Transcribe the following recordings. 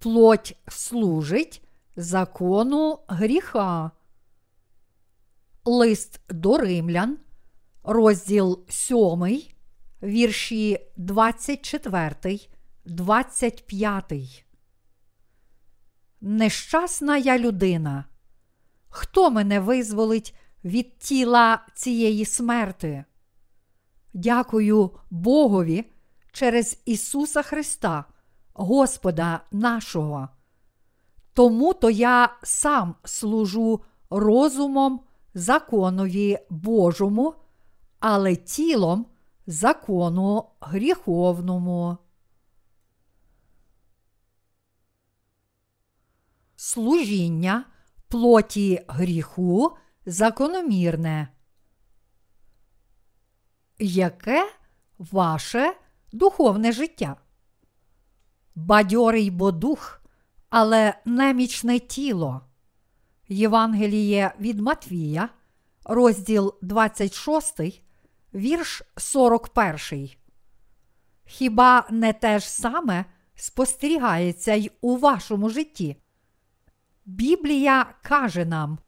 плоть служить закону гріха. Лист до римлян, розділ 7, вірші 24, 25. Нещасна я людина. Хто мене визволить від тіла цієї смерти? Дякую Богові через Ісуса Христа, Господа нашого. Тому то я сам служу розумом законові Божому, але тілом закону гріховному. Служіння плоті гріху закономірне. Яке ваше духовне життя? Бадьорий бо дух, але немічне тіло. Євангеліє від Матвія, розділ 26, вірш 41. Хіба не те ж саме спостерігається й у вашому житті? Біблія каже нам,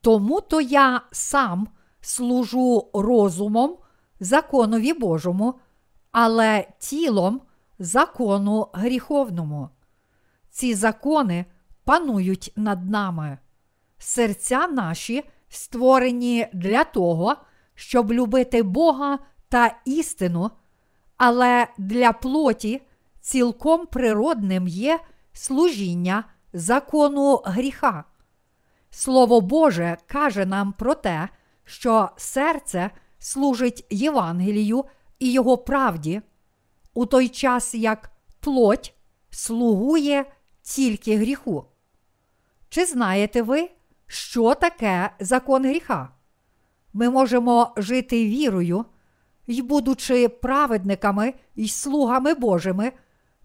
тому то я сам служу розумом законові Божому, але тілом закону гріховному. Ці закони панують над нами. Серця наші створені для того, щоб любити Бога та істину, але для плоті цілком природним є служіння закону гріха. Слово Боже каже нам про те, що серце служить Євангелію і його правді, у той час як плоть слугує тільки гріху. Чи знаєте ви, що таке закон гріха? Ми можемо жити вірою і, будучи праведниками і слугами Божими,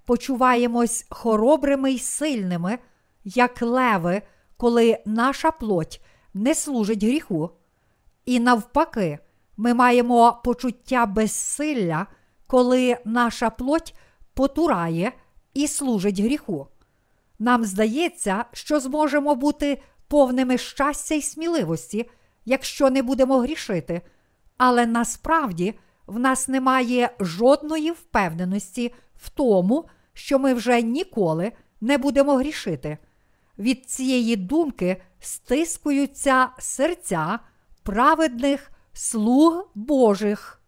почуваємось хоробрими й сильними, як леви, коли наша плоть не служить гріху. І навпаки, ми маємо почуття безсилля, коли наша плоть потурає і служить гріху. Нам здається, що зможемо бути повними щастя й сміливості, якщо не будемо грішити, але насправді в нас немає жодної впевненості в тому, що ми вже ніколи не будемо грішити. Від цієї думки стискуються серця праведних слуг Божих.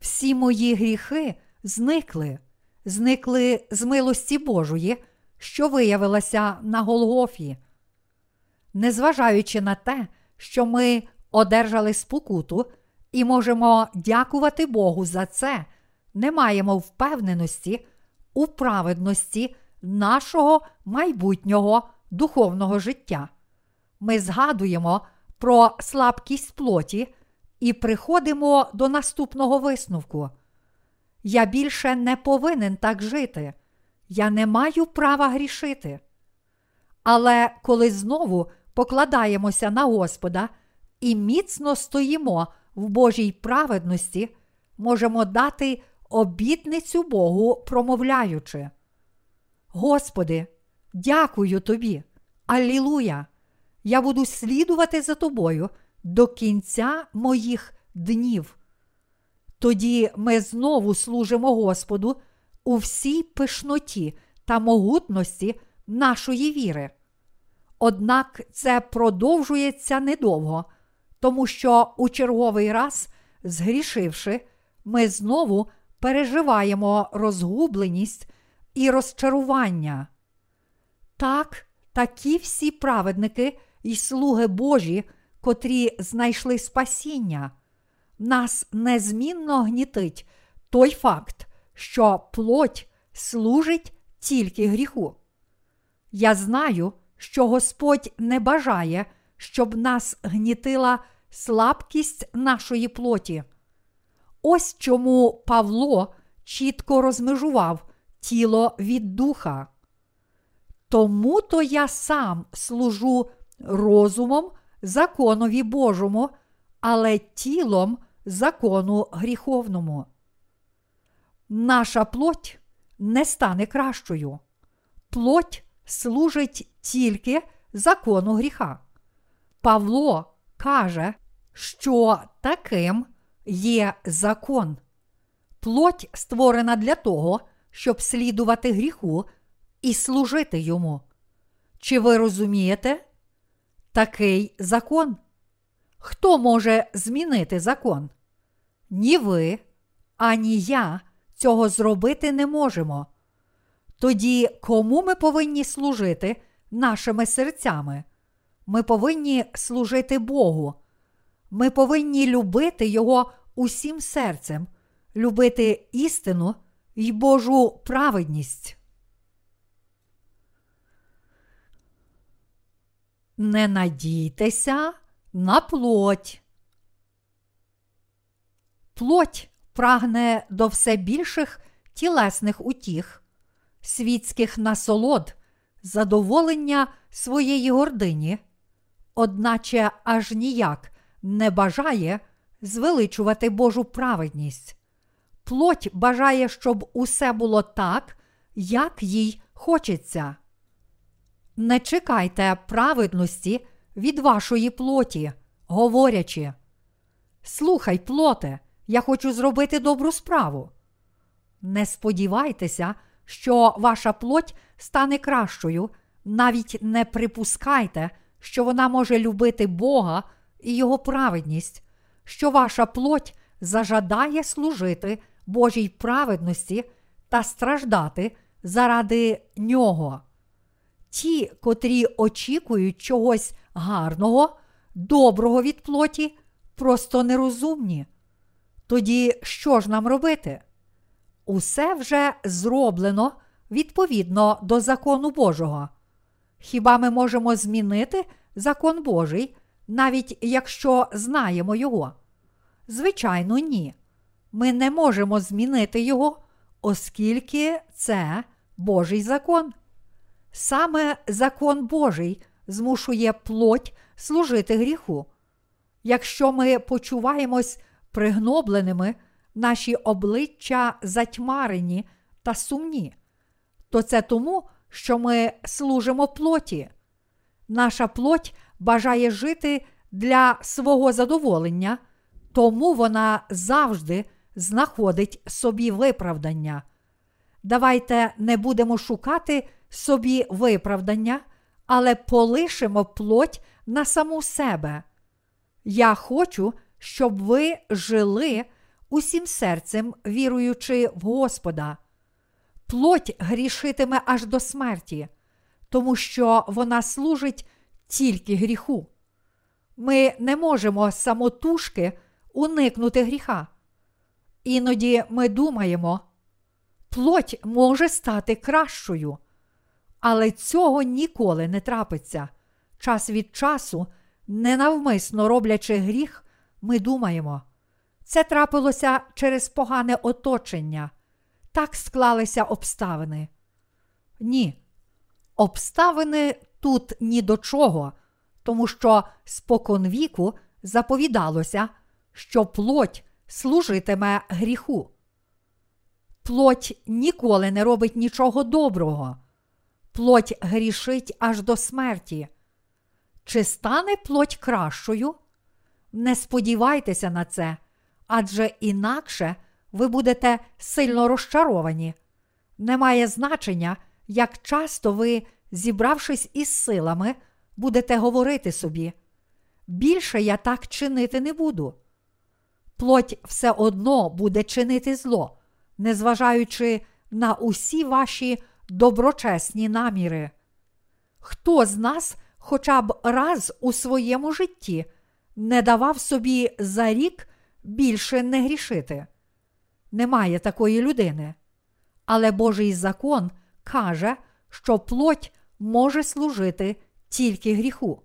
Всі мої гріхи зникли, зникли з милості Божої, що виявилася на Голгофі. Незважаючи на те, що ми одержали спокуту і можемо дякувати Богу за це, не маємо впевненості у праведності нашого майбутнього духовного життя. Ми згадуємо про слабкість плоті і приходимо до наступного висновку. Я більше не повинен так жити, я не маю права грішити. Але коли знову покладаємося на Господа і міцно стоїмо в Божій праведності, можемо дати обітницю Богу, промовляючи. Господи, дякую Тобі, Аллилуйя! Я буду слідувати за тобою до кінця моїх днів. Тоді ми знову служимо Господу у всій пишноті та могутності нашої віри. Однак це продовжується недовго, тому що у черговий раз, згрішивши, ми знову переживаємо розгубленість і розчарування. Так, такі всі праведники і слуги Божі, котрі знайшли спасіння, нас незмінно гнітить той факт, що плоть служить тільки гріху. Я знаю, що Господь не бажає, щоб нас гнітила слабкість нашої плоті. Ось чому Павло чітко розмежував тіло від духа. Тому то я сам служу розумом законові Божому, але тілом закону гріховному. Наша плоть не стане кращою. плоть служить тільки закону гріха. Павло каже, що таким є закон. Плоть створена для того, щоб слідувати гріху і служити йому. Чи ви розумієте? Такий закон. Хто може змінити закон? Ні ви, ані я цього зробити не можемо. Тоді кому ми повинні служити нашими серцями? Ми повинні служити Богу. Ми повинні любити Його усім серцем, любити істину й Божу праведність. Не надійтеся на плоть. Плоть прагне до все більших тілесних утіх, світських насолод, задоволення своєї гордині, одначе аж ніяк не бажає звеличувати Божу праведність. Плоть бажає, щоб усе було так, як їй хочеться. Не чекайте праведності від вашої плоті, говорячи. Слухай, плоте, я хочу зробити добру справу. Не сподівайтеся, що ваша плоть стане кращою, навіть не припускайте, що вона може любити Бога і Його праведність, що ваша плоть зажадає служити Божій праведності та страждати заради нього. Ті, котрі очікують чогось гарного, доброго від плоті, просто нерозумні. Тоді що ж нам робити? Усе вже зроблено відповідно до закону Божого. Хіба ми можемо змінити закон Божий, навіть якщо знаємо його? Звичайно, ні. Ми не можемо змінити його, оскільки це Божий закон. Саме закон Божий змушує плоть служити гріху. Якщо ми почуваємось пригнобленими, наші обличчя затьмарені та сумні, то це тому, що ми служимо плоті. Наша плоть бажає жити для свого задоволення, тому вона завжди знаходить собі виправдання. Давайте не будемо шукати собі виправдання, але полишимо плоть на саму себе. Я хочу, щоб ви жили усім серцем, віруючи в Господа. Плоть грішитиме аж до смерті, тому що вона служить тільки гріху. Ми не можемо самотужки уникнути гріха. Іноді ми думаємо, плоть може стати кращою, але цього ніколи не трапиться. Час від часу, ненавмисно роблячи гріх, ми думаємо, це трапилося через погане оточення. Так склалися обставини. Ні. Обставини тут ні до чого, тому що споконвіку заповідалося, що плоть служитиме гріху. Плоть ніколи не робить нічого доброго. Плоть грішить аж до смерті. Чи стане плоть кращою? Не сподівайтеся на це, адже інакше ви будете сильно розчаровані. Немає значення, як часто ви, зібравшись із силами, будете говорити собі. Більше я так чинити не буду. Плоть все одно буде чинити зло, незважаючи на усі ваші доброчесні наміри. Хто з нас хоча б раз у своєму житті не давав собі за рік більше не грішити? Немає такої людини. Але Божий закон каже, що плоть може служити тільки гріху.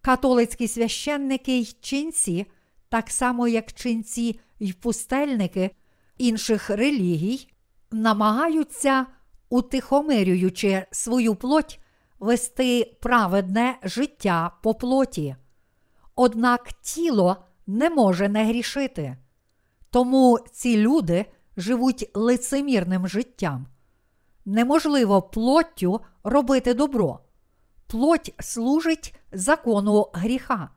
Католицькі священники й ченці, так само як ченці й пустельники інших релігій, намагаються, утихомирюючи свою плоть, вести праведне життя по плоті. Однак тіло не може не грішити. Тому ці люди живуть лицемірним життям. неможливо плоттю робити добро. Плоть служить закону гріха.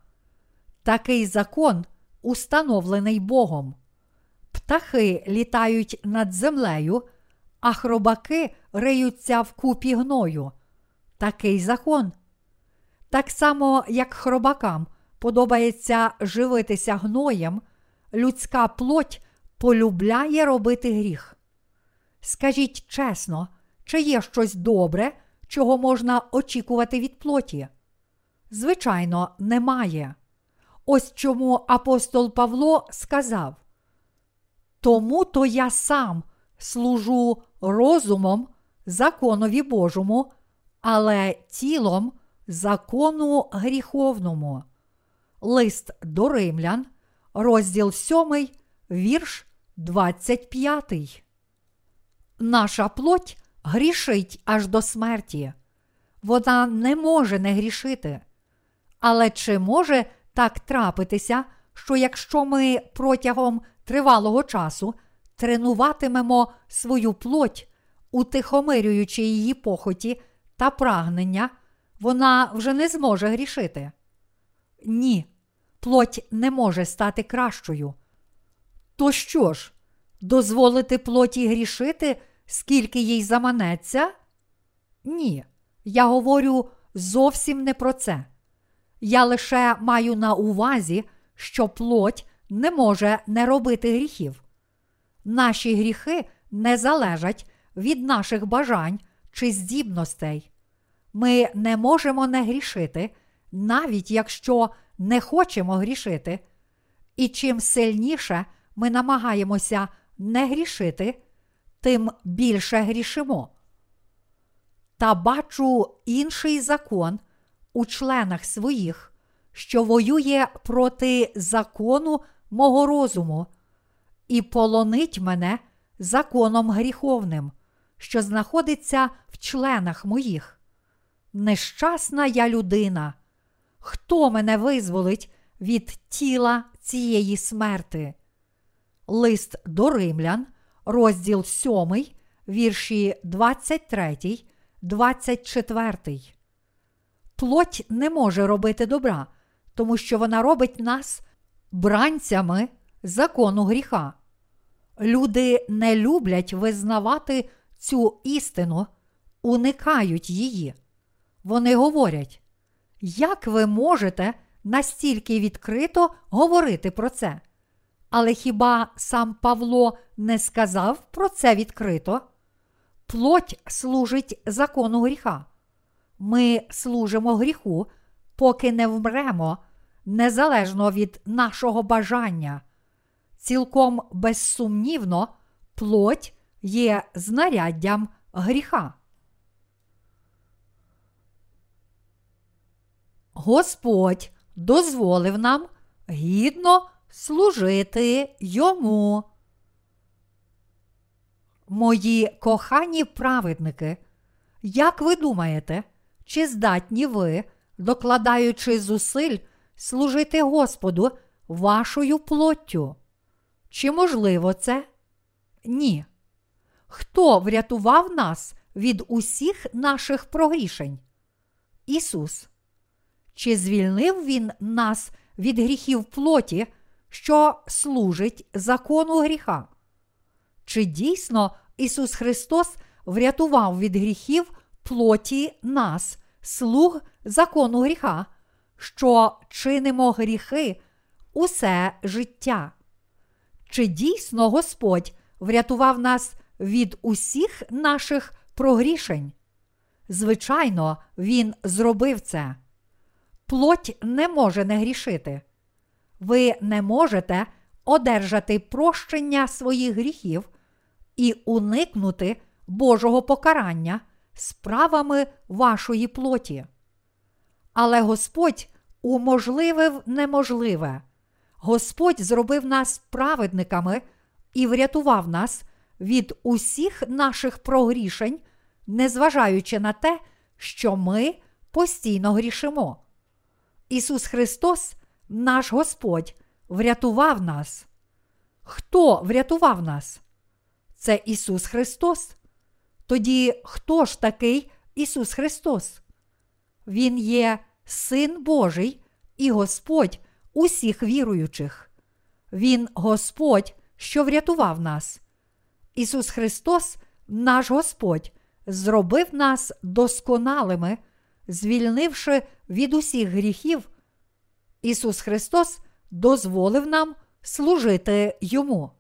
Такий закон установлений Богом. Птахи літають над землею, а хробаки риються в купі гною. Такий закон. Так само, як хробакам подобається живитися гноєм, людська плоть полюбляє робити гріх. Скажіть чесно, чи є щось добре, чого можна очікувати від плоті? Звичайно, немає. Ось чому апостол Павло сказав: Тому то я сам служу розумом законові Божому, але тілом закону гріховному. Лист до римлян, розділ 7, вірш 25. Наша плоть грішить аж до смерті. Вона не може не грішити. Але чи може так трапитися, що якщо ми протягом тривалого часу тренуватимемо свою плоть, утихомирюючи її похоті та прагнення, вона вже не зможе грішити? Ні, плоть не може стати кращою. То що ж, дозволити плоті грішити, скільки їй заманеться? Ні, я говорю зовсім не про це. Я лише маю на увазі, що плоть не може не робити гріхів. Наші гріхи не залежать від наших бажань чи здібностей. Ми не можемо не грішити, навіть якщо не хочемо грішити. І чим сильніше ми намагаємося не грішити, тим більше грішимо. Та бачу інший закон у членах своїх, що воює проти закону мого розуму, і полонить мене законом гріховним, що знаходиться в членах моїх. Нещасна я людина. Хто мене визволить від тіла цієї смерти? Лист до римлян, розділ 7, вірші 23, 24. Плоть не може робити добра, тому що вона робить нас бранцями закону гріха. Люди не люблять визнавати цю істину, уникають її. Вони говорять, як ви можете настільки відкрито говорити про це? Але хіба сам Павло не сказав про це відкрито? Плоть служить закону гріха. Ми служимо гріху, поки не вмремо, незалежно від нашого бажання. Цілком безсумнівно, плоть є знаряддям гріха. Господь дозволив нам гідно служити йому. Мої кохані праведники, як ви думаєте, чи здатні ви, докладаючи зусиль, служити Господу вашою плоттю? Чи можливо це? Ні. Хто врятував нас від усіх наших прогрішень? Ісус. Чи звільнив Він нас від гріхів плоті, що служить закону гріха? Чи дійсно Ісус Христос врятував від гріхів плоті нас, слуг закону гріха, що чинимо гріхи усе життя? Чи дійсно Господь врятував нас від усіх наших прогрішень? Звичайно, Він зробив це. Плоть не може не грішити. Ви не можете одержати прощення своїх гріхів і уникнути Божого покарання справами вашої плоті. Але Господь уможливив неможливе. Господь зробив нас праведниками і врятував нас від усіх наших прогрішень, незважаючи на те, що ми постійно грішимо. Ісус Христос, наш Господь, врятував нас. Хто врятував нас? Це Ісус Христос. Тоді хто ж такий Ісус Христос? Він є Син Божий і Господь усіх віруючих. Він Господь, що врятував нас. Ісус Христос, наш Господь, зробив нас досконалими, звільнивши від усіх гріхів. Ісус Христос дозволив нам служити Йому.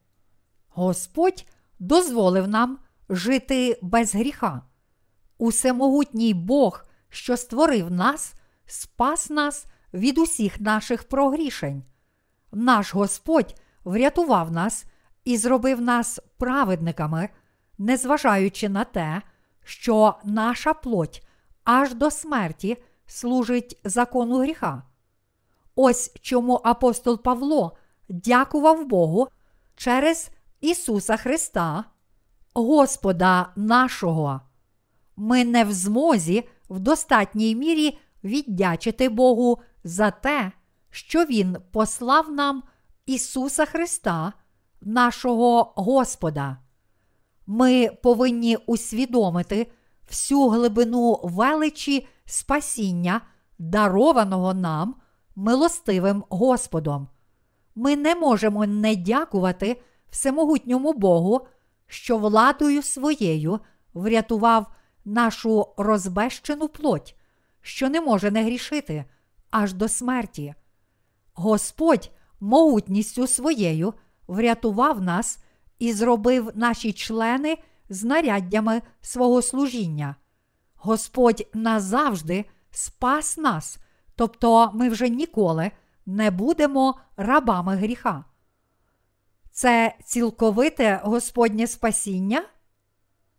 Господь дозволив нам жити без гріха. Усемогутній Бог, що створив нас, спас нас від усіх наших прогрішень. Наш Господь врятував нас і зробив нас праведниками, незважаючи на те, що наша плоть аж до смерті служить закону гріха. Ось чому апостол Павло дякував Богу через Ісуса Христа, Господа нашого. Ми не в змозі в достатній мірі віддячити Богу за те, що Він послав нам Ісуса Христа, нашого Господа. Ми повинні усвідомити всю глибину величі спасіння, дарованого нам милостивим Господом. Ми не можемо не дякувати всемогутньому Богу, що владою своєю врятував нашу розбещену плоть, що не може не грішити аж до смерті. Господь могутністю своєю врятував нас і зробив наші члени знаряддями свого служіння. Господь назавжди спас нас, тобто ми вже ніколи не будемо рабами гріха. Це цілковите Господнє спасіння?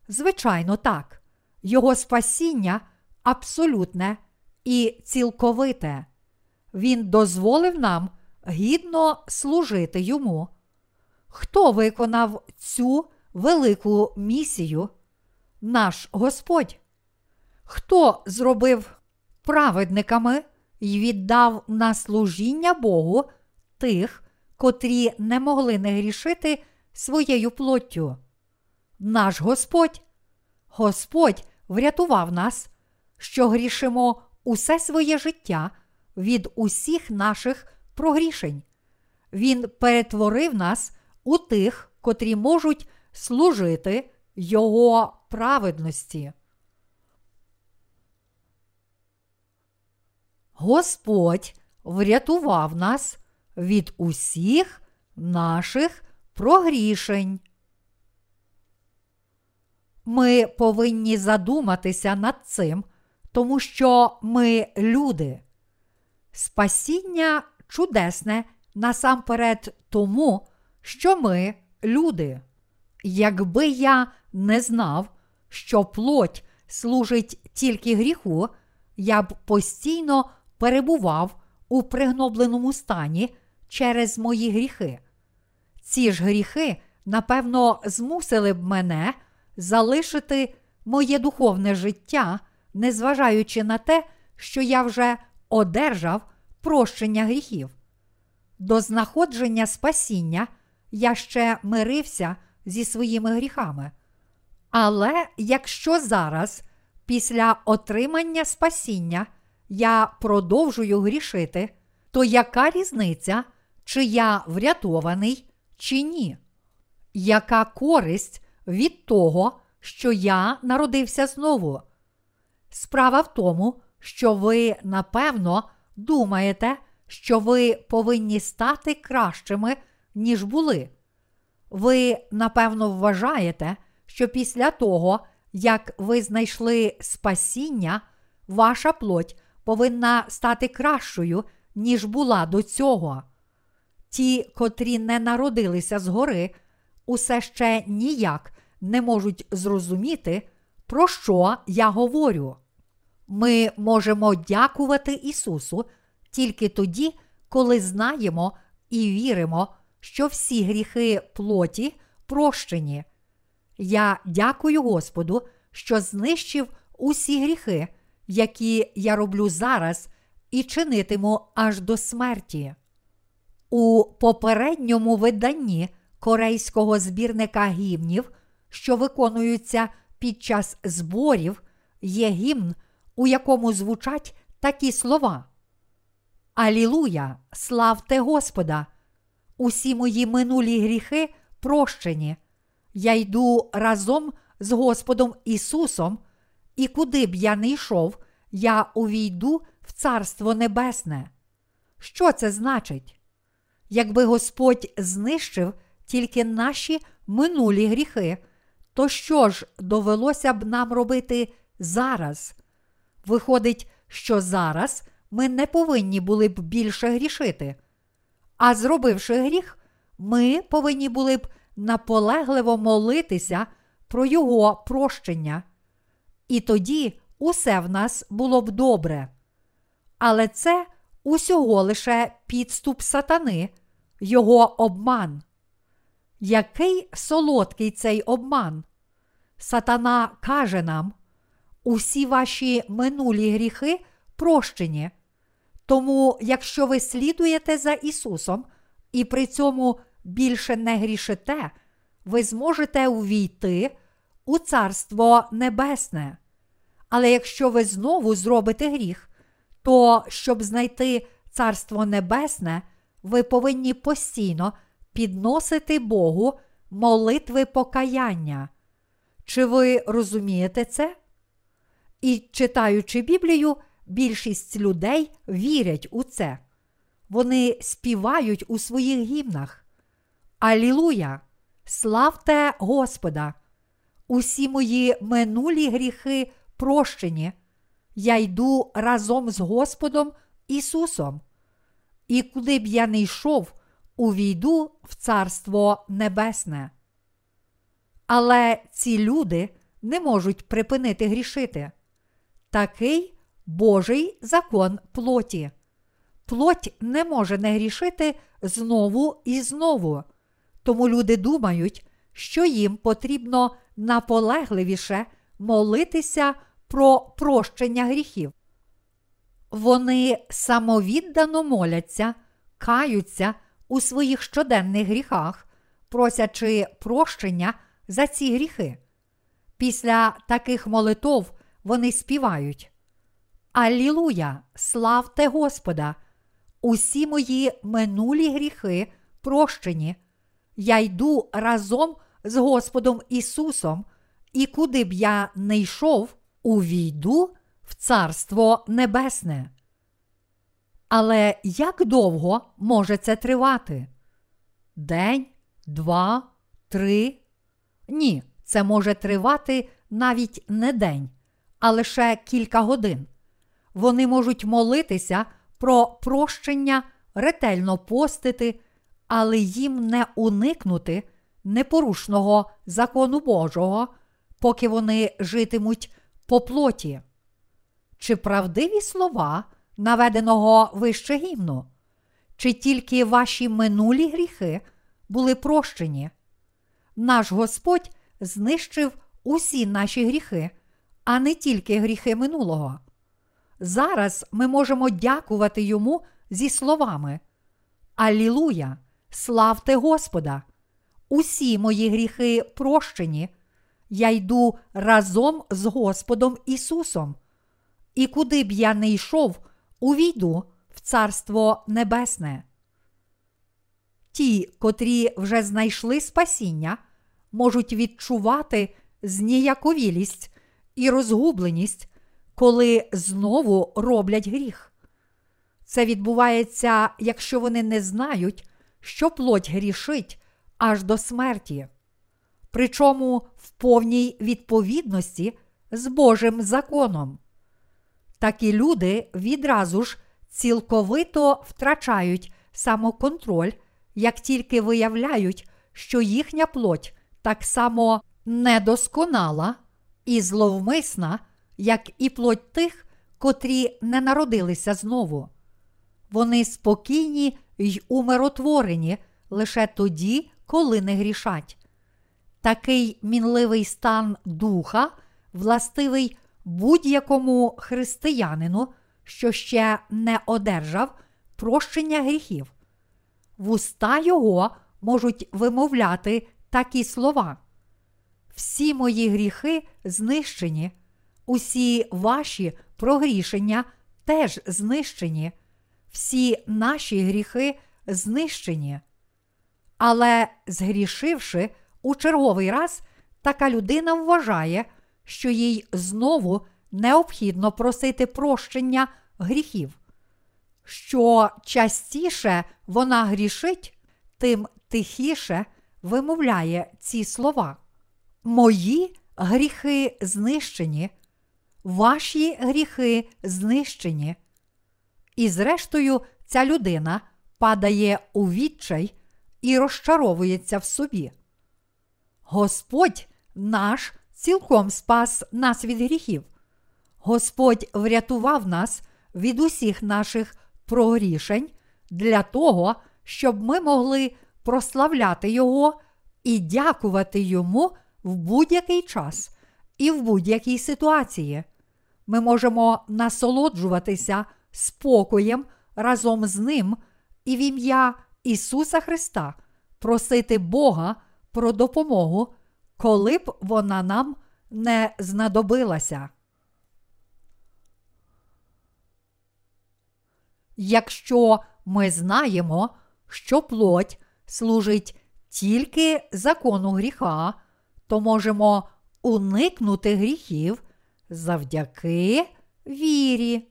Звичайно, так. Його спасіння абсолютне і цілковите. Він дозволив нам гідно служити йому. Хто виконав цю велику місію? Наш Господь? Хто зробив праведниками і віддав на служіння Богу тих, котрі не могли не грішити своєю плоттю? Наш Господь. Господь врятував нас, що грішимо усе своє життя від усіх наших прогрішень. Він перетворив нас у тих, котрі можуть служити Його праведності. Господь врятував нас від усіх наших прогрішень. Ми повинні задуматися над цим, тому що ми люди. Спасіння чудесне насамперед тому, що ми люди. Якби я не знав, що плоть служить тільки гріху, я б постійно перебував у пригнобленому стані через мої гріхи. Ці ж гріхи, напевно, змусили б мене залишити моє духовне життя, незважаючи на те, що я вже одержав прощення гріхів. До знаходження спасіння я ще мирився зі своїми гріхами. Але якщо зараз, після отримання спасіння, я продовжую грішити, то яка різниця, чи я врятований, чи ні? Яка користь від того, що я народився знову? Справа в тому, що ви, напевно, думаєте, що ви повинні стати кращими, ніж були. Ви, напевно, вважаєте, що після того, як ви знайшли спасіння, ваша плоть повинна стати кращою, ніж була до цього. Ті, котрі не народилися згори, усе ще ніяк не можуть зрозуміти, про що я говорю. Ми можемо дякувати Ісусу тільки тоді, коли знаємо і віримо, що всі гріхи плоті прощені. Я дякую Господу, що знищив усі гріхи, які я роблю зараз, і чинитиму аж до смерті. У попередньому виданні корейського збірника гімнів, що виконуються під час зборів є гімн, у якому звучать такі слова. Алілуя! Славте Господа! Усі мої минулі гріхи прощені. Я йду разом з Господом Ісусом, і куди б я не йшов, я увійду в Царство Небесне. Що це значить? Якби Господь знищив тільки наші минулі гріхи, то що ж довелося б нам робити зараз? Виходить, що зараз ми не повинні були б більше грішити. А зробивши гріх, ми повинні були б наполегливо молитися про Його прощення. І тоді усе в нас було б добре. Але це усього лише підступ сатани, його обман. Який солодкий цей обман? Сатана каже нам: усі ваші минулі гріхи прощені. Тому, якщо ви слідуєте за Ісусом і при цьому більше не грішите, ви зможете увійти у Царство Небесне. Але якщо ви знову зробите гріх, то щоб знайти Царство Небесне, ви повинні постійно підносити Богу молитви покаяння. Чи ви розумієте це? І читаючи Біблію, більшість людей вірять у це. Вони співають у своїх гімнах. Алілуя! Славте Господа! Усі мої минулі гріхи прощені. Я йду разом з Господом Ісусом. І куди б я не йшов, увійду в Царство Небесне. Але ці люди не можуть припинити грішити. Такий Божий закон плоті. Плоть не може не грішити знову і знову. Тому люди думають, що їм потрібно наполегливіше молитися про прощення гріхів. Вони самовіддано моляться, каються у своїх щоденних гріхах, просячи прощення за ці гріхи. Після таких молитов вони співають. Алілуя! Славте Господа! Усі мої минулі гріхи прощені. Я йду разом з Господом Ісусом, і куди б я не йшов, увійду в Царство Небесне. Але як довго може це тривати? День, два, три? Ні, це може тривати навіть не день, а лише кілька годин. Вони можуть молитися про прощення, ретельно постити, але їм не уникнути непорушного закону Божого, поки вони житимуть по плоті. Чи правдиві слова наведеного вище гімну? Чи тільки ваші минулі гріхи були прощені? Наш Господь знищив усі наші гріхи, а не тільки гріхи минулого. Зараз ми можемо дякувати йому зі словами: Алілуя! Славте Господа! Усі мої гріхи прощені. Я йду разом з Господом Ісусом. І куди б я не йшов, увійду в Царство Небесне. Ті, котрі вже знайшли спасіння, можуть відчувати зніяковілість і розгубленість коли знову роблять гріх. Це відбувається, якщо вони не знають, що плоть грішить аж до смерті, причому в повній відповідності з Божим законом. Такі люди відразу ж цілковито втрачають самоконтроль, як тільки виявляють, що їхня плоть так само недосконала і зловмисна як і плоть тих, котрі не народилися знову. Вони спокійні й умиротворені лише тоді, коли не грішать. Такий мінливий стан духа, властивий будь-якому християнину, що ще не одержав прощення гріхів. Вуста його можуть вимовляти такі слова. всі мої гріхи знищені, усі ваші прогрішення теж знищені, всі наші гріхи знищені. Але згрішивши у черговий раз, така людина вважає, що їй знову необхідно просити прощення гріхів. Що частіше вона грішить, тим тихіше вимовляє ці слова. Мої гріхи знищені, ваші гріхи знищені. І, зрештою, ця людина падає у відчай і розчаровується в собі. Господь наш цілком спас нас від гріхів. Господь врятував нас від усіх наших прогрішень для того, щоб ми могли прославляти Його і дякувати Йому в будь-який час і в будь-якій ситуації. Ми можемо насолоджуватися спокоєм разом з Ним і в ім'я Ісуса Христа просити Бога про допомогу, коли б вона нам не знадобилася. Якщо ми знаємо, що плоть служить тільки закону гріха, то можемо уникнути гріхів завдяки вірі.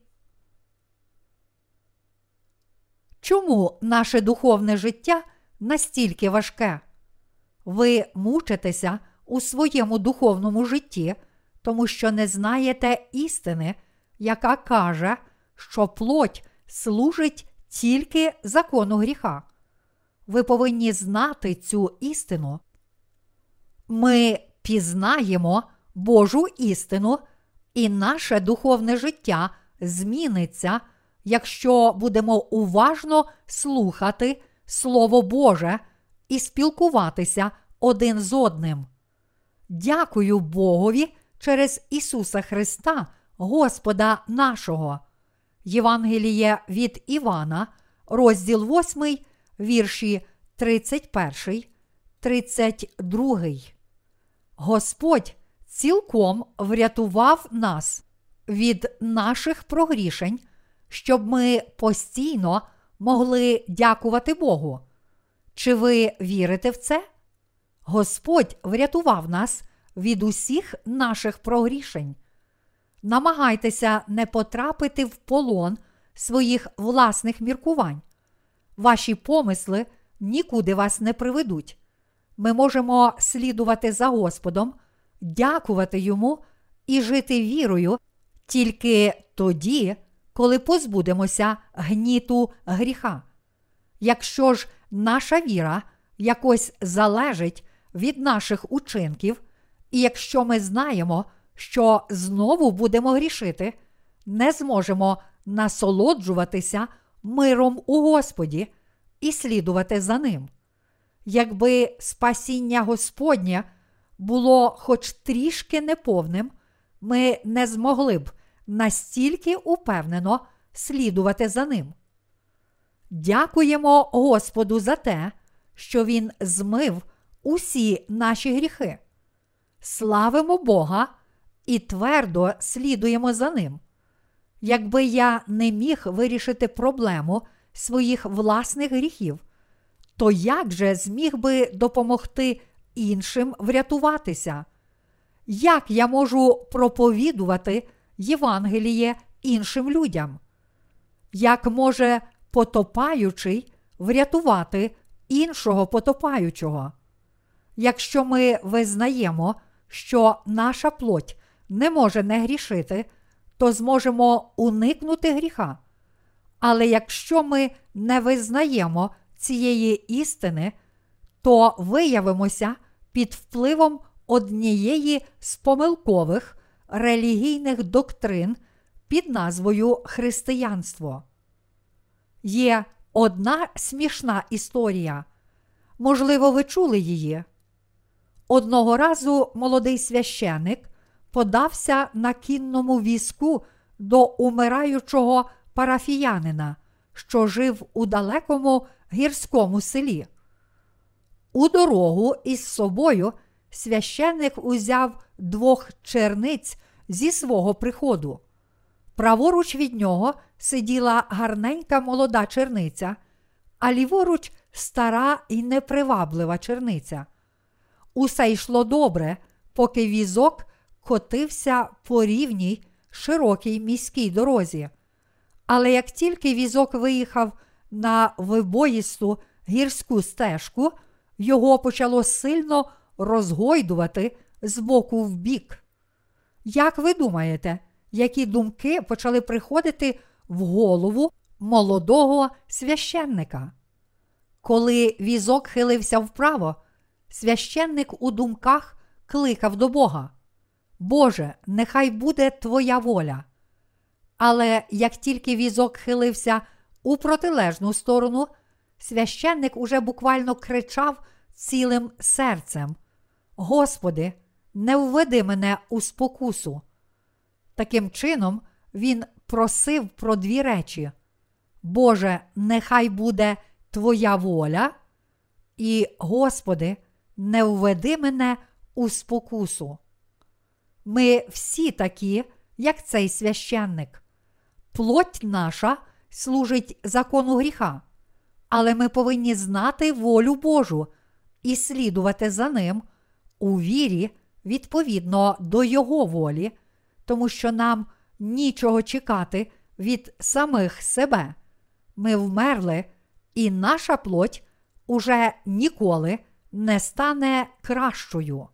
Чому наше духовне життя настільки важке? Ви мучитеся у своєму духовному житті, тому що не знаєте істини, яка каже, що плоть служить тільки закону гріха. Ви повинні знати цю істину. Ми пізнаємо Божу істину, і наше духовне життя зміниться, якщо будемо уважно слухати Слово Боже і спілкуватися один з одним. Дякую Богові через Ісуса Христа, Господа нашого. Євангеліє від Івана, розділ 8, вірші 31, 32. Господь цілком врятував нас від наших прогрішень, щоб ми постійно могли дякувати Богу. Чи ви вірите в це? Господь врятував нас від усіх наших прогрішень. Намагайтеся не потрапити в полон своїх власних міркувань. Ваші помисли нікуди вас не приведуть. Ми можемо слідувати за Господом, дякувати Йому і жити вірою тільки тоді, коли позбудемося гніту гріха. Якщо ж наша віра якось залежить від наших учинків, і якщо ми знаємо, що знову будемо грішити, не зможемо насолоджуватися миром у Господі і слідувати за ним. Якби спасіння Господнє було хоч трішки неповним, ми не змогли б настільки упевнено слідувати за ним. Дякуємо Господу за те, що Він змив усі наші гріхи. Славимо Бога і твердо слідуємо за ним. Якби я не міг вирішити проблему своїх власних гріхів, то як же зміг би допомогти іншим врятуватися? Як я можу проповідувати Євангеліє іншим людям? Як може потопаючий врятувати іншого потопаючого? Якщо ми визнаємо, що наша плоть не може не грішити, то зможемо уникнути гріха. Але якщо ми не визнаємо цієї істини, то виявимося під впливом однієї з помилкових релігійних доктрин під назвою Християнство. Є одна смішна історія. Можливо, ви чули її. Одного разу молодий священик подався на кінному візку до умираючого парафіянина, що жив у далекому гірському селі. У дорогу із собою священник узяв двох черниць зі свого приходу. Праворуч від нього сиділа гарненька молода черниця, а ліворуч стара і неприваблива черниця. Усе йшло добре, поки візок котився по рівній широкій міській дорозі. Але як тільки візок виїхав на вибоїсту гірську стежку, його почало сильно розгойдувати з боку в бік. Як ви думаєте, які думки почали приходити в голову молодого священника? Коли візок хилився вправо, священник у думках кликав до Бога. Боже, нехай буде Твоя воля. Але як тільки візок хилився у протилежну сторону, священник уже буквально кричав цілим серцем: Господи, не введи мене у спокусу. Таким чином, він просив про дві речі: Боже, нехай буде Твоя воля, і, Господи, не введи мене у спокусу. Ми всі такі, як цей священник. Плоть наша служить закону гріха, але ми повинні знати волю Божу і слідувати за ним у вірі відповідно до Його волі, тому що нам нічого чекати від самих себе. Ми вмерли, і наша плоть уже ніколи не стане кращою.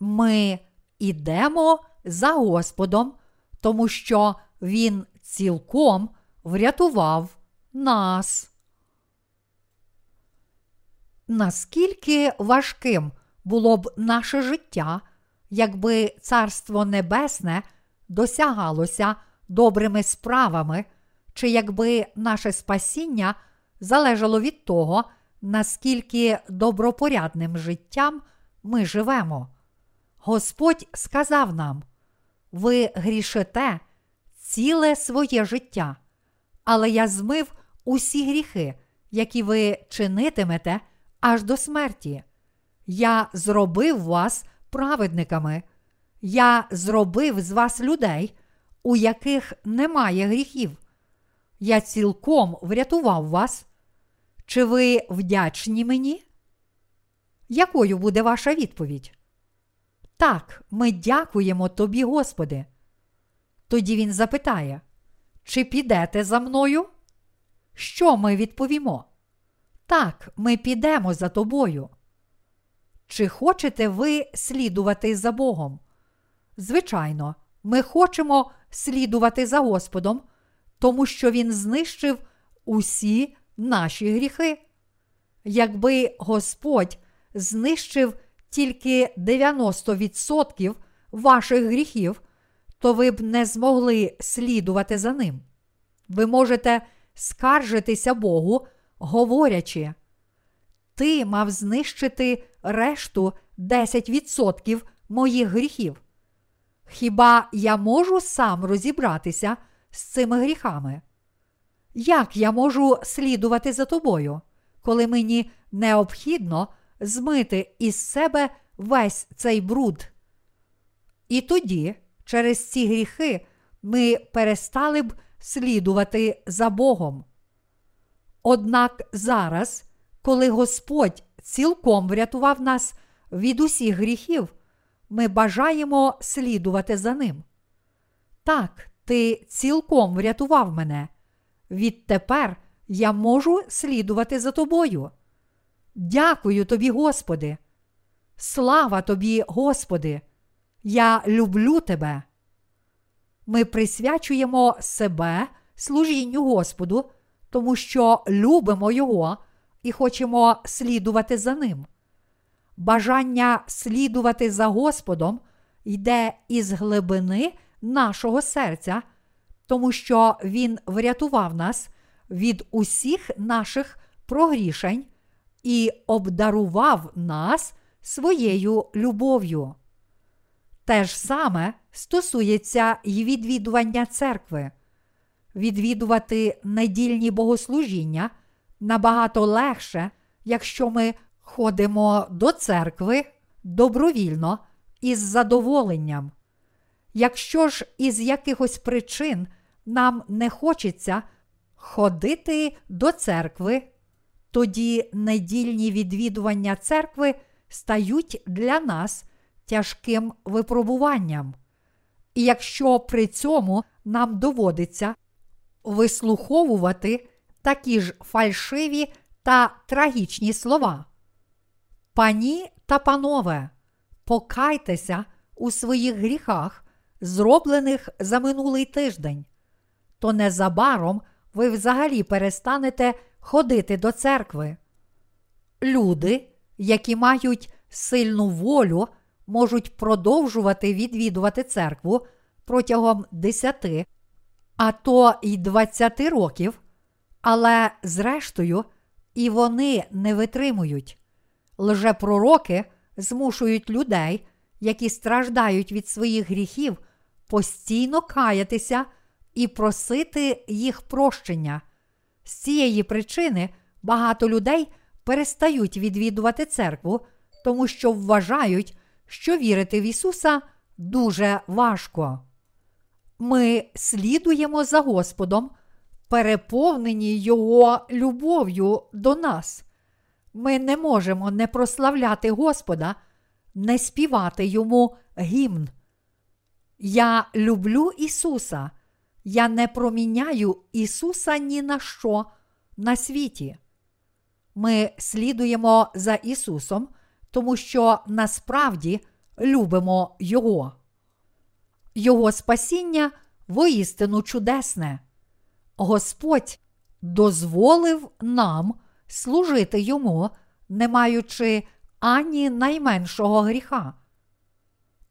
Ми ідемо за Господом, тому що Він цілком врятував нас. Наскільки важким було б наше життя, якби Царство Небесне досягалося добрими справами, чи якби наше спасіння залежало від того, наскільки добропорядним життям ми живемо. Господь сказав нам: ви грішите ціле своє життя, але я змив усі гріхи, які ви чинитимете аж до смерті. Я зробив вас праведниками, я зробив з вас людей, у яких немає гріхів. Я цілком врятував вас. Чи ви вдячні мені? Якою буде ваша відповідь? Так, ми дякуємо тобі, Господи. Тоді він запитає, чи підете за мною? Що ми відповімо? Так, ми підемо за тобою. Чи хочете ви слідувати за Богом? Звичайно, ми хочемо слідувати за Господом, тому що Він знищив усі наші гріхи. Якби Господь знищив тільки 90% ваших гріхів, то ви б не змогли слідувати за ним. Ви можете скаржитися Богу, говорячи, ти мав знищити решту 10% моїх гріхів. Хіба я можу сам розібратися з цими гріхами? Як я можу слідувати за тобою, коли мені необхідно змити із себе весь цей бруд? І тоді, через ці гріхи, ми перестали б слідувати за Богом. Однак зараз, коли Господь цілком врятував нас від усіх гріхів, ми бажаємо слідувати за ним. Так, ти цілком врятував мене. Відтепер я можу слідувати за тобою. Дякую тобі, Господи. Слава тобі, Господи! Я люблю тебе. Ми присвячуємо себе служінню Господу, тому що любимо Його і хочемо слідувати за Ним. Бажання слідувати за Господом йде із глибини нашого серця, тому що Він врятував нас від усіх наших прогрішень і обдарував нас своєю любов'ю. Те ж саме стосується й відвідування церкви. Відвідувати недільні богослужіння набагато легше, якщо ми ходимо до церкви добровільно із задоволенням. Якщо ж із якихось причин нам не хочеться ходити до церкви, тоді недільні відвідування церкви стають для нас тяжким випробуванням. І якщо при цьому нам доводиться вислуховувати такі ж фальшиві та трагічні слова. Пані та панове, покайтеся у своїх гріхах, зроблених за минулий тиждень, то незабаром ви взагалі перестанете ходити до церкви. Люди, які мають сильну волю, можуть продовжувати відвідувати церкву протягом 10, а то й 20 років, але зрештою і вони не витримують. Лжепророки змушують людей, які страждають від своїх гріхів, постійно каятися і просити їх прощення. З цієї причини багато людей перестають відвідувати церкву, тому що вважають, що вірити в Ісуса дуже важко. Ми слідуємо за Господом, переповнені Його любов'ю до нас. Ми не можемо не прославляти Господа, не співати йому гімн. Я люблю Ісуса, я не проміняю Ісуса ні на що на світі. Ми слідуємо за Ісусом, тому що насправді любимо Його. Його спасіння воістину чудесне. Господь дозволив нам служити йому, не маючи ані найменшого гріха.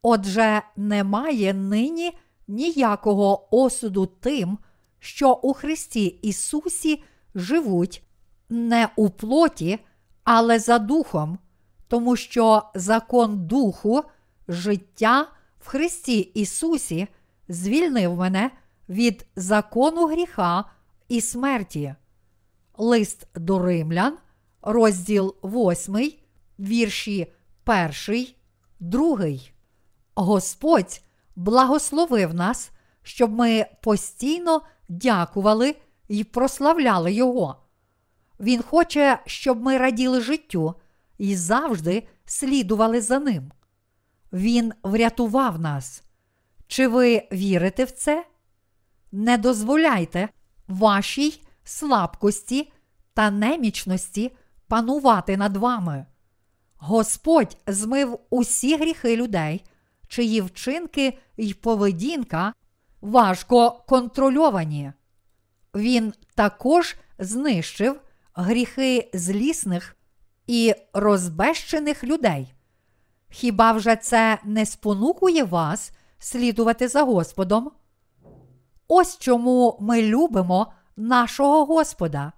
Отже, немає нині ніякого осуду тим, що у Христі Ісусі живуть не у плоті, але за духом, тому що закон духу, життя в Христі Ісусі звільнив мене від закону гріха і смерті. Лист до римлян, розділ 8, вірші 1, 2. Господь благословив нас, щоб ми постійно дякували і прославляли Його. Він хоче, щоб ми раділи життю і завжди слідували за ним. Він врятував нас. Чи ви вірите в це? Не дозволяйте вашій слабкості та немічності панувати над вами. Господь змив усі гріхи людей, чиї вчинки й поведінка важко контрольовані. Він також знищив гріхи злісних і розбещених людей. Хіба вже це не спонукує вас слідувати за Господом? Ось чому ми любимо нашого Господа.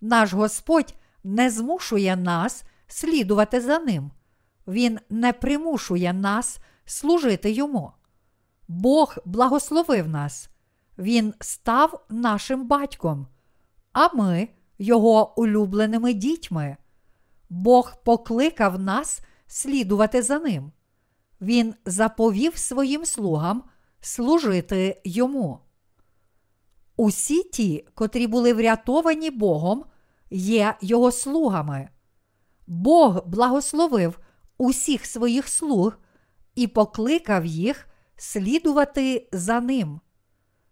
Наш Господь не змушує нас слідувати за Ним. Він не примушує нас служити Йому. Бог благословив нас, Він став нашим батьком, а ми Його улюбленими дітьми. Бог покликав нас слідувати за Ним. Він заповів своїм слугам служити йому. Усі ті, котрі були врятовані Богом, є Його слугами. Бог благословив усіх своїх слуг і покликав їх слідувати за ним.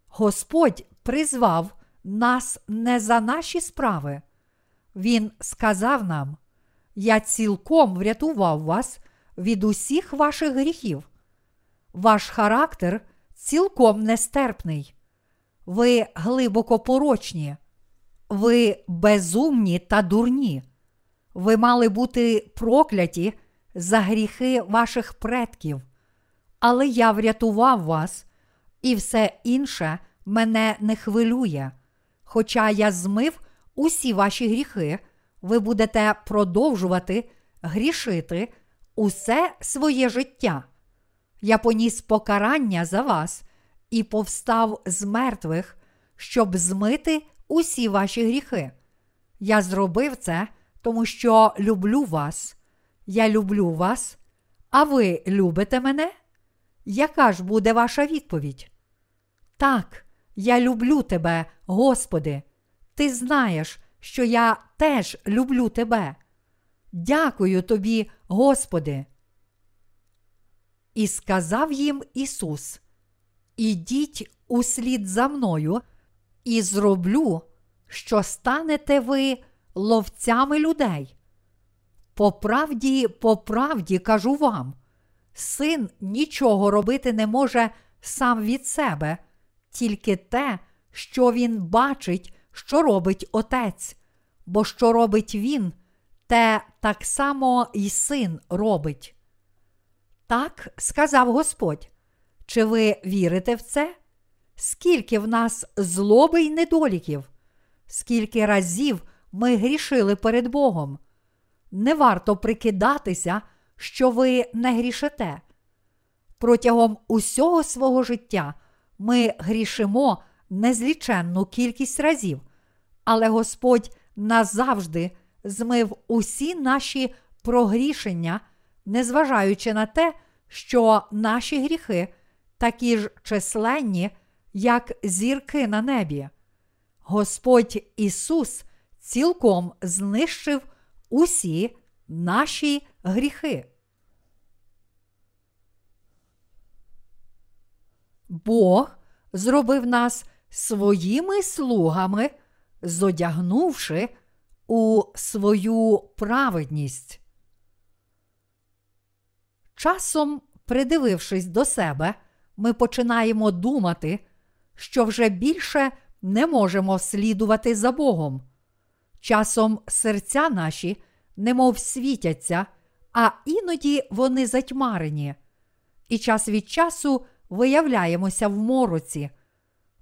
Господь призвав нас не за наші справи. Він сказав нам: Я цілком врятував вас від усіх ваших гріхів. Ваш характер цілком нестерпний. Ви глибоко порочні, ви безумні та дурні. Ви мали бути прокляті за гріхи ваших предків, але я врятував вас, і все інше мене не хвилює. Хоча я змив усі ваші гріхи, ви будете продовжувати грішити усе своє життя. Я поніс покарання за вас і повстав з мертвих, щоб змити усі ваші гріхи. Я зробив це, тому що люблю вас. Я люблю вас, а ви любите мене? Яка ж буде ваша відповідь? Так, я люблю тебе, Господи. Ти знаєш, що я теж люблю тебе. Дякую тобі, Господи. І сказав їм Ісус: Ідіть услід за мною, і зроблю, що станете ви ловцями людей. По правді, по правді кажу вам, син нічого робити не може сам від себе, тільки те, що він бачить, що робить отець, бо що робить він, те так само й син робить. Так сказав Господь. Чи ви вірите в це? Скільки в нас злоби й недоліків, скільки разів ми грішили перед Богом? Не варто прикидатися, що ви не грішите. Протягом усього свого життя ми грішимо незліченну кількість разів, але Господь назавжди змив усі наші прогрішення, незважаючи на те, що наші гріхи такі ж численні, як зірки на небі. Господь Ісус цілком знищив усі наші гріхи. Бог зробив нас своїми слугами, зодягнувши у свою праведність. Часом, придивившись до себе, ми починаємо думати, що вже більше не можемо слідувати за Богом. Часом серця наші немов світяться, а іноді вони затьмарені, і час від часу виявляємося в мороці.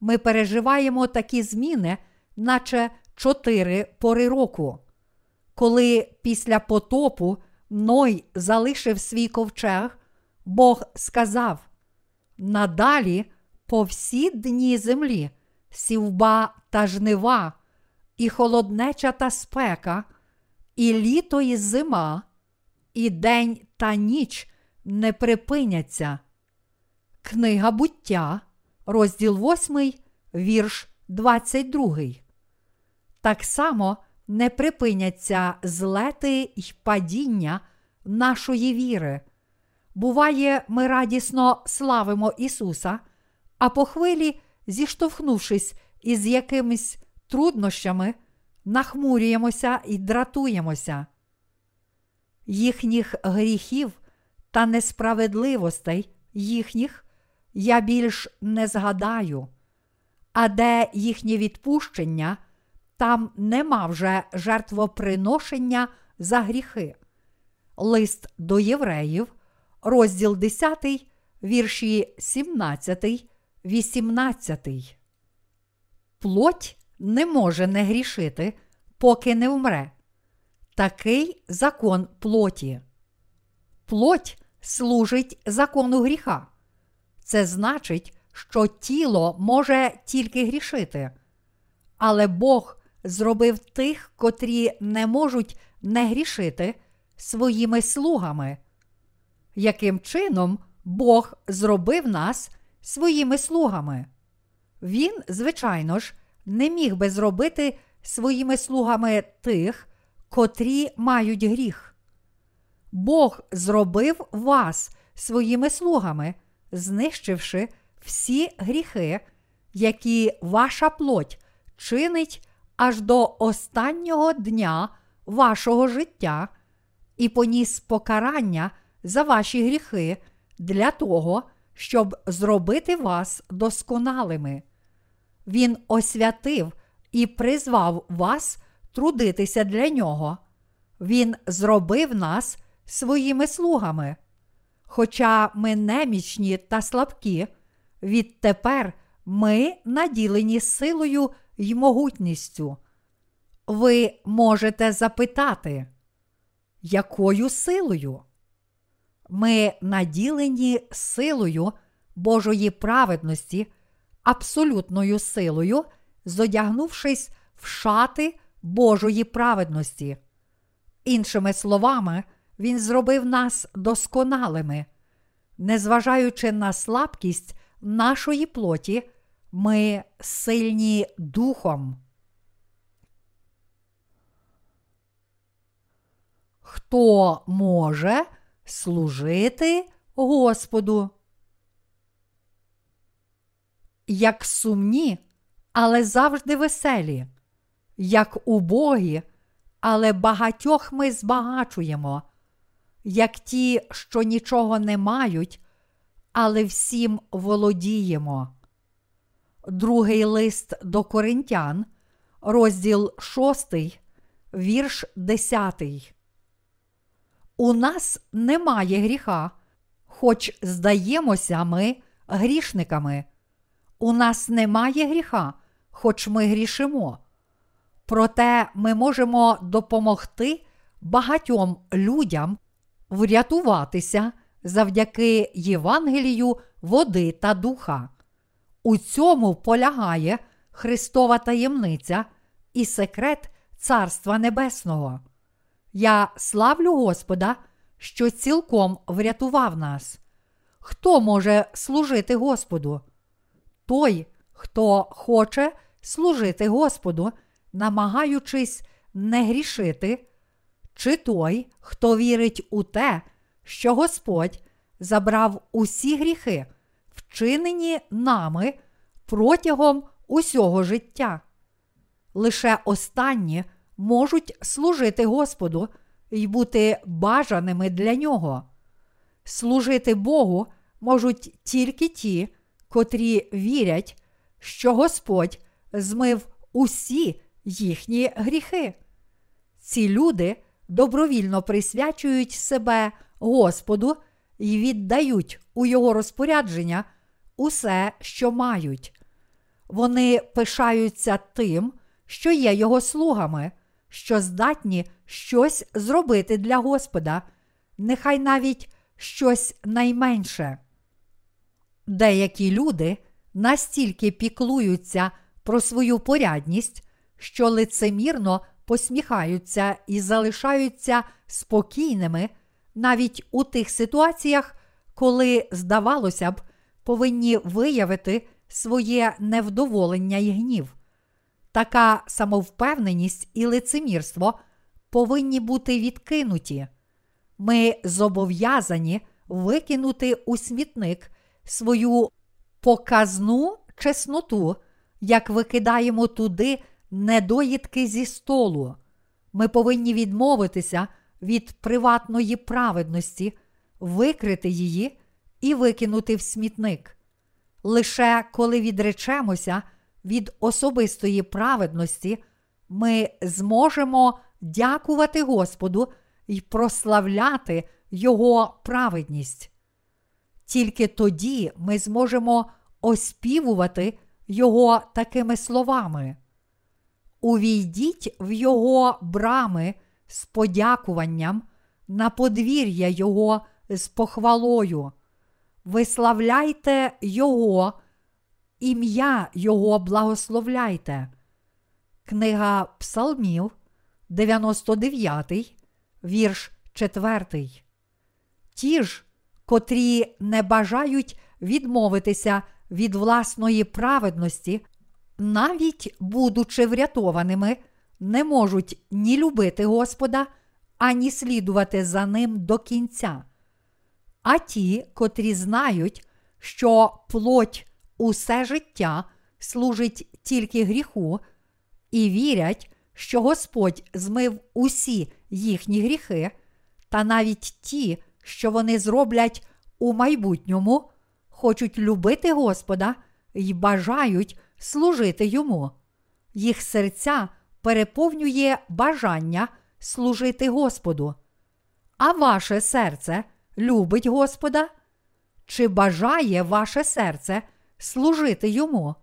Ми переживаємо такі зміни, наче чотири пори року. Коли після потопу Ной залишив свій ковчег, Бог сказав: Надалі по всі дні землі сівба та жнива, і холоднеча та спека, і літо і зима, і день та ніч не припиняться. Книга буття, розділ 8, вірш 22. Так само не припиняться злети й падіння нашої віри. Буває, ми радісно славимо Ісуса, а по хвилі, зіштовхнувшись із якимись труднощами, нахмурюємося і дратуємося. Їхніх гріхів та несправедливостей їхніх я більш не згадаю, а де їхнє відпущення, там нема вже жертвоприношення за гріхи. Лист до євреїв, розділ 10, вірші 17, 18. Плоть не може не грішити, поки не вмре. Такий закон плоті. Плоть служить закону гріха. Це значить, що тіло може тільки грішити. Але Бог зробив тих, котрі не можуть не грішити своїми слугами. Яким чином Бог зробив нас своїми слугами? Він, звичайно ж, не міг би зробити своїми слугами тих, котрі мають гріх. Бог зробив вас своїми слугами, знищивши всі гріхи, які ваша плоть чинить аж до останнього дня вашого життя, і поніс покарання за ваші гріхи для того, щоб зробити вас досконалими. Він освятив і призвав вас трудитися для нього. Він зробив нас своїми слугами. Хоча ми немічні та слабкі, відтепер ми наділені силою й могутністю. Ви можете запитати, якою силою? Ми наділені силою Божої праведності, абсолютною силою, зодягнувшись в шати Божої праведності. Іншими словами, Він зробив нас досконалими. Незважаючи на слабкість нашої плоті, ми сильні духом. Хто може служити Господу? Як сумні, але завжди веселі, як убогі, але багатьох ми збагачуємо, як ті, що нічого не мають, але всім володіємо. Другий лист до Коринтян, розділ 6, вірш 10. У нас немає гріха, хоч здаємося ми грішниками. У нас немає гріха, хоч ми грішимо. Проте ми можемо допомогти багатьом людям врятуватися завдяки Євангелію води та духа. У цьому полягає Христова таємниця і секрет Царства Небесного. Я славлю Господа, що цілком врятував нас. Хто може служити Господу? Той, хто хоче служити Господу, намагаючись не грішити, чи той, хто вірить у те, що Господь забрав усі гріхи, вчинені нами протягом усього життя. Лише останні можуть служити Господу і бути бажаними для нього. Служити Богу можуть тільки ті, котрі вірять, що Господь змив усі їхні гріхи. Ці люди добровільно присвячують себе Господу і віддають у Його розпорядження усе, що мають. Вони пишаються тим, що є Його слугами, що здатні щось зробити для Господа, нехай навіть щось найменше. Деякі люди настільки піклуються про свою порядність, що лицемірно посміхаються і залишаються спокійними навіть у тих ситуаціях, коли, здавалося б, повинні виявити своє невдоволення і гнів. Така самовпевненість і лицемірство повинні бути відкинуті. Ми зобов'язані викинути у смітник свою показну чесноту, як викидаємо туди недоїдки зі столу. Ми повинні відмовитися від приватної праведності, викрити її і викинути в смітник. Лише коли відречемося від особистої праведності, ми зможемо дякувати Господу і прославляти Його праведність. Тільки тоді ми зможемо оспівувати Його такими словами. Увійдіть в Його брами з подякуванням на подвір'я Його з похвалою. Виславляйте Його, ім'я Його благословляйте. Книга Псалмів, 99, вірш 4. Ті ж, котрі не бажають відмовитися від власної праведності, навіть будучи врятованими, не можуть ні любити Господа, ані слідувати за ним до кінця. А ті, котрі знають, що плоть усе життя служить тільки гріху, і вірять, що Господь змив усі їхні гріхи, та навіть ті, що вони зроблять у майбутньому, хочуть любити Господа і бажають служити йому. Їх серця переповнює бажання служити Господу. А ваше серце любить Господа? Чи бажає ваше серце служити йому?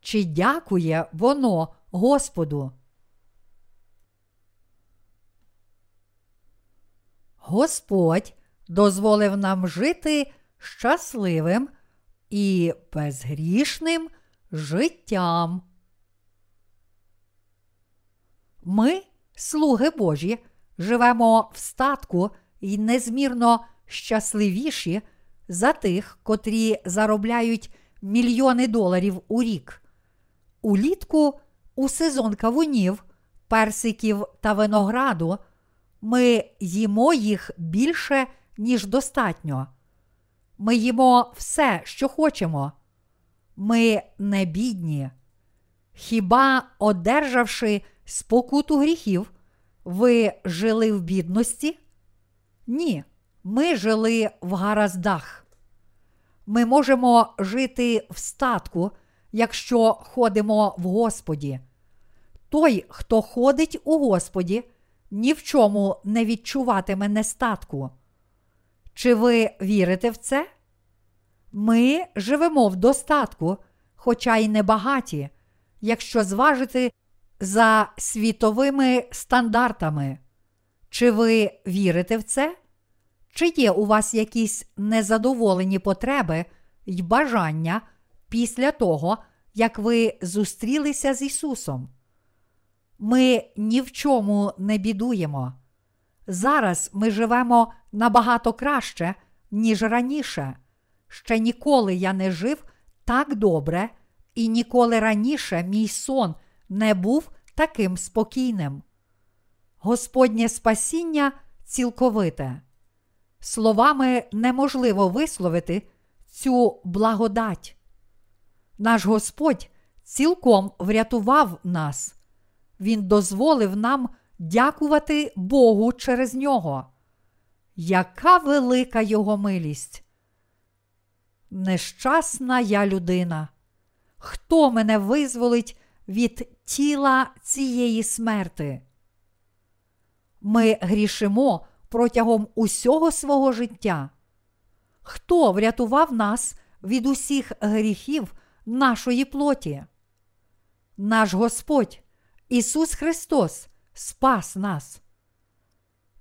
Чи дякує воно Господу? Господь дозволив нам жити щасливим і безгрішним життям. Ми, слуги Божі, живемо в статку і незмірно щасливіші за тих, котрі заробляють мільйони доларів у рік. Улітку у сезон кавунів, персиків та винограду ми їмо їх більше, ніж достатньо. Ми їмо все, що хочемо. Ми не бідні. Хіба, одержавши спокуту гріхів, ви жили в бідності? Ні, ми жили в гараздах. Ми можемо жити в статку, якщо ходимо в Господі. Той, хто ходить у Господі, ні в чому не відчуватиме нестатку. Чи ви вірите в це? Ми живемо в достатку, хоча й небагаті, якщо зважити за світовими стандартами. Чи ви вірите в це? Чи є у вас якісь незадоволені потреби й бажання після того, як ви зустрілися з Ісусом? Ми ні в чому не бідуємо. Зараз ми живемо набагато краще, ніж раніше. Ще ніколи я не жив так добре, і ніколи раніше мій сон не був таким спокійним. Господнє спасіння цілковите. Словами неможливо висловити цю благодать. Наш Господь цілком врятував нас. Він дозволив нам дякувати Богу через нього. Яка велика його милість! Нещасна я людина. Хто мене визволить від тіла цієї смерти? Ми грішимо протягом усього свого життя. Хто врятував нас від усіх гріхів нашої плоті? Наш Господь Ісус Христос спас нас.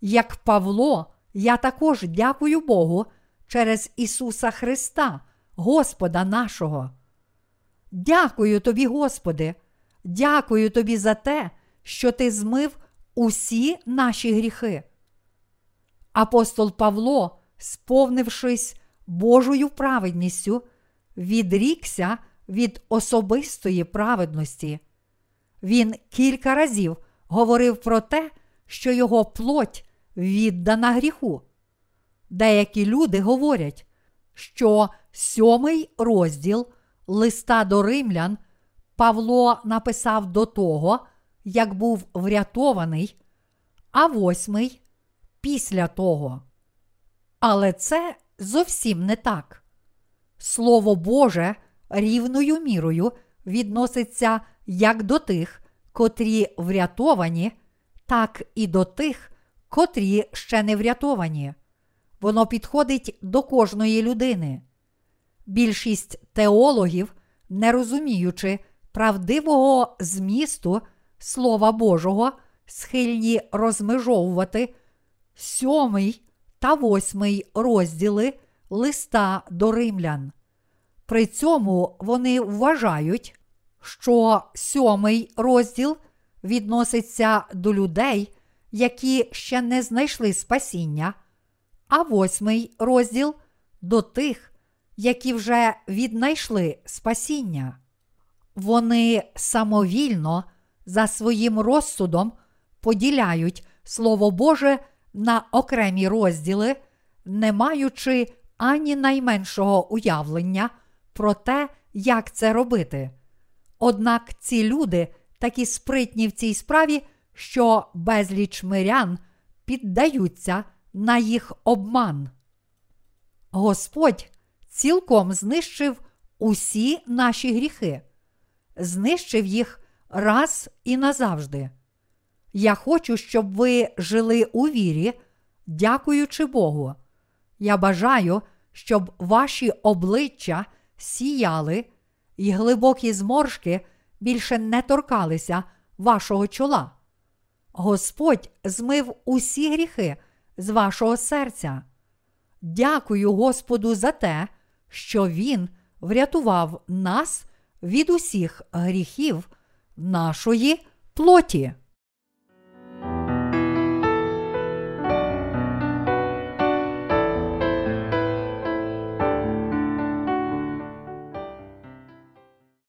Як Павло, я також дякую Богу через Ісуса Христа, Господа нашого. Дякую тобі, Господи, дякую тобі за те, що Ти змив усі наші гріхи. Апостол Павло, сповнившись Божою праведністю, відрікся від особистої праведності. Він кілька разів говорив про те, що його плоть віддана гріху. Деякі люди говорять, що сьомий розділ листа до римлян Павло написав до того, як був врятований, а восьмий після того. Але це зовсім не так. Слово Боже рівною мірою відноситься як до тих, котрі врятовані, так і до тих, котрі ще не врятовані. Воно підходить до кожної людини. Більшість теологів, не розуміючи правдивого змісту Слова Божого, схильні розмежовувати сьомий та восьмий розділи листа до римлян. При цьому вони вважають, що сьомий розділ відноситься до людей, які ще не знайшли спасіння, а восьмий розділ до тих, які вже віднайшли спасіння. Вони самовільно за своїм розсудом поділяють Слово Боже на окремі розділи, не маючи ані найменшого уявлення про те, як це робити. Однак ці люди такі спритні в цій справі, що безліч мирян піддаються на їх обман. Господь цілком знищив усі наші гріхи, знищив їх раз і назавжди. Я хочу, щоб ви жили у вірі, дякуючи Богу. Я бажаю, щоб ваші обличчя сіяли і глибокі зморшки більше не торкалися вашого чола. Господь змив усі гріхи з вашого серця. Дякую Господу за те, що Він врятував нас від усіх гріхів нашої плоті.